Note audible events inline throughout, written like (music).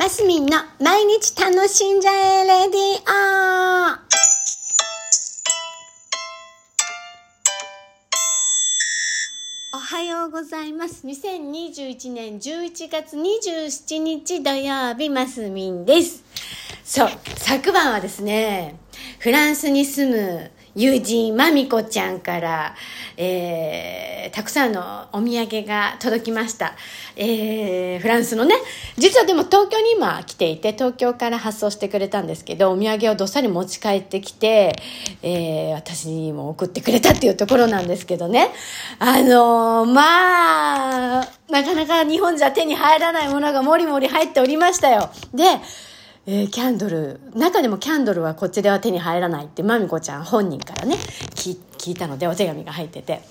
マスミンの毎日楽しんじゃえレディオおはようございます。2021年11月27日土曜日、マスミンです。そう、昨晩はですね、フランスに住む友人、まみこちゃんから、えー、たくさんのお土産が届きました。えー、フランスのね、実はでも東京に今来ていて、東京から発送してくれたんですけど、お土産をどっさり持ち帰ってきて、えー、私にも送ってくれたっていうところなんですけどね。あのー、まあ、なかなか日本じゃ手に入らないものがもりもり入っておりましたよ。で、えーキャンドル中でもキャンドルはこっちでは手に入らないってまみこちゃん本人からね聞聞いたのでお手紙が入ってて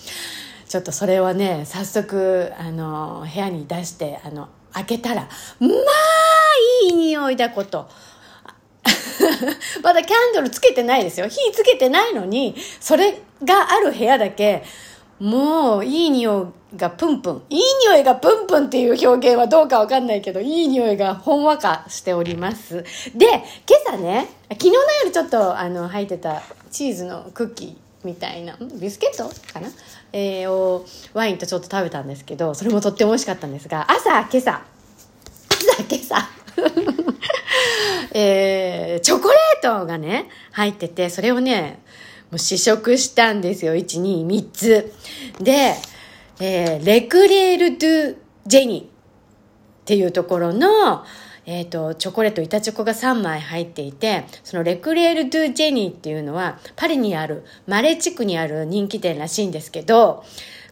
ちょっとそれはね早速あの部屋に出してあの開けたらまあいい匂いだこと。(laughs) まだキャンドルつけてないですよ火つけてないのにそれがある部屋だけもういい匂いがプンプンいい匂いがプンプンっていう表現はどうかわかんないけどいい匂いがほんわかしております。で今朝ね昨日の夜ちょっとあの入ってたチーズのクッキーみたいなビスケットかな、えーをワインとちょっと食べたんですけどそれもとっても美味しかったんですが朝今朝朝今朝 (laughs) えーチョコレートがね入っててそれをねもう試食したんですよ123つで、えーレクレール・ドゥ・ジェニーっていうところの、えっ、と、チョコレート、板チョコが3枚入っていて、そのレクレール・ドゥ・ジェニーっていうのは、パリにある、マレ地区にある人気店らしいんですけど、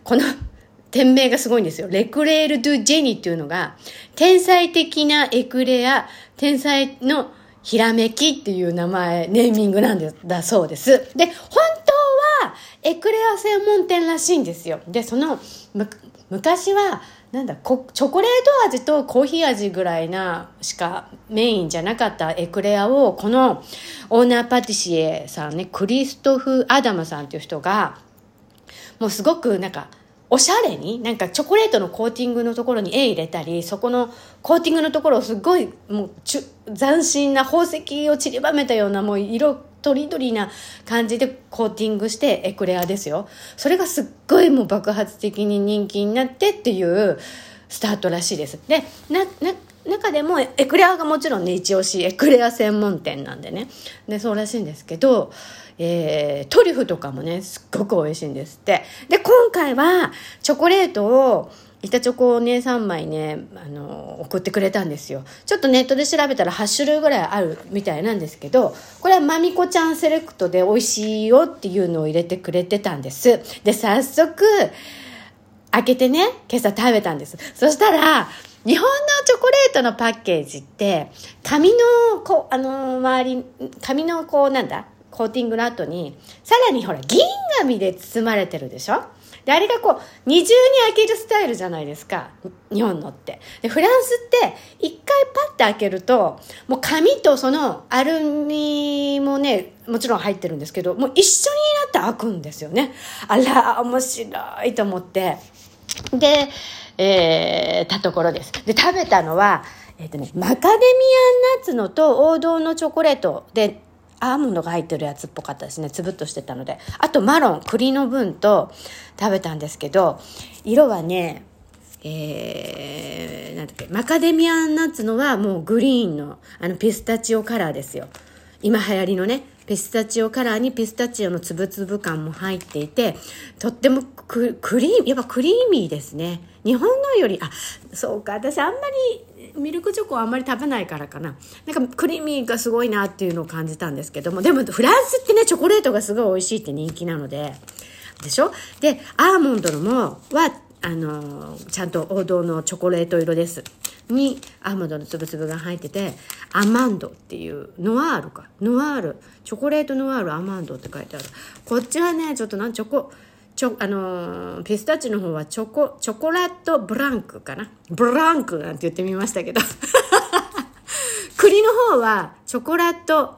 この (laughs) 店名がすごいんですよ。レクレール・ドゥ・ジェニーっていうのが、天才的なエクレア、天才のひらめきっていう名前、ネーミングなんだそうです。で、本当はエクレア専門店らしいんですよ。で、その、む昔は、なんだこチョコレート味とコーヒー味ぐらいなしかメインじゃなかったエクレアをこのオーナーパティシエさんねクリストフ・アダムさんっていう人がもうすごくなんかおしゃれになんかチョコレートのコーティングのところに絵入れたりそこのコーティングのところをすごいもうちゅ斬新な宝石を散りばめたようなもう色とりどりな感じでコーティングしてエクレアですよ。それがすっごいもう爆発的に人気になってっていうスタートらしいです。でなな中でもエクレアがもちろんね一押しエクレア専門店なんでね。でそうらしいんですけど、えートリュフとかもねすっごく美味しいんですって。で今回はチョコレートを板チョコをね3枚ねあの送ってくれたんですよ。ちょっとネットで調べたら8種類ぐらいあるみたいなんですけどこれはまみこちゃんセレクトで美味しいよっていうのを入れてくれてたんです。で早速開けてね今朝食べたんです。そしたら日本のチョコレートのパッケージって紙のこうあの周り紙のこうなんだコーティングの後にさらにほら銀紙で包まれてるでしょ？であれがこう二重に開けるスタイルじゃないですか日本のって。でフランスって一回パッて開けるともう紙とそのアルミもねもちろん入ってるんですけどもう一緒になって開くんですよね。あら面白いと思って。で、えー、たところです。で、食べたのは、えっ、とね、マカデミアンナッツのと王道のチョコレートで、アーモンドが入ってるやつっぽかったですね。つぶっとしてたので。あとマロン、栗の分と食べたんですけど、色はね、えー、なんだっけ、マカデミアンナッツのはもうグリーンの、あのピスタチオカラーですよ。今流行りのね、ピスタチオカラーにピスタチオのつぶつぶ感も入っていて、とってもククリーム、やっぱクリーミーですね。日本のより、あ、そうか、私あんまりミルクチョコはあんまり食べないからかな。なんかクリーミーがすごいなっていうのを感じたんですけども、でもフランスってね、チョコレートがすごい美味しいって人気なので、でしょ？で、アーモンドのも、は、あのちゃんと王道のチョコレート色です。にアーモンドのつぶつぶが入っててアマンドっていうノワールか。ノワール。チョコレートノワールアマンドって書いてある。こっちはねちょっとなんチョコチョあのーピスタチオの方はチョコチョコラットブランクかな。ブランクなんて言ってみましたけど。(laughs) 栗の方はチョコラットあ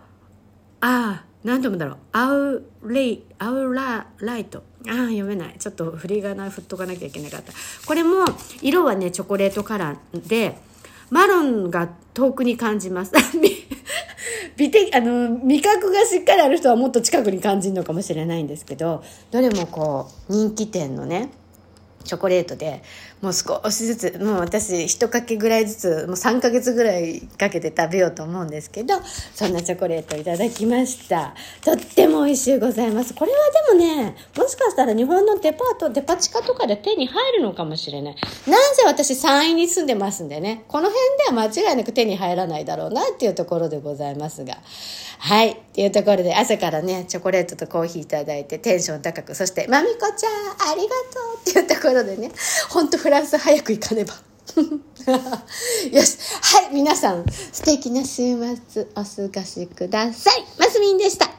あ何て読むんだろう？アウレイアウラライト。ああ読めない。ちょっと振り仮名振っとかなきゃいけなかった。これも色はねチョコレートカラーでマロンが遠くに感じます。(laughs) 美的、あの、味覚がしっかりある人はもっと近くに感じるのかもしれないんですけど、どれもこう、人気店のね、チョコレートでもう少しずつもう私一かけぐらいずつもう3ヶ月ぐらいかけて食べようと思うんですけどそんなチョコレートいただきました。とっても美味しいございます。これはでもねもしかしたら日本のデパートデパ地下とかで手に入るのかもしれない。なんせ私山陰に住んでますんでね。この辺では間違いなく手に入らないだろうなっていうところでございますが。はい。っていうところで朝からね、チョコレートとコーヒーいただいてテンション高く、そして、まみこちゃん、ありがとうっていうところでね、ほんとフランス早く行かねば。(laughs) よし。はい。皆さん、素敵な週末お過ごしください。マスミンでした。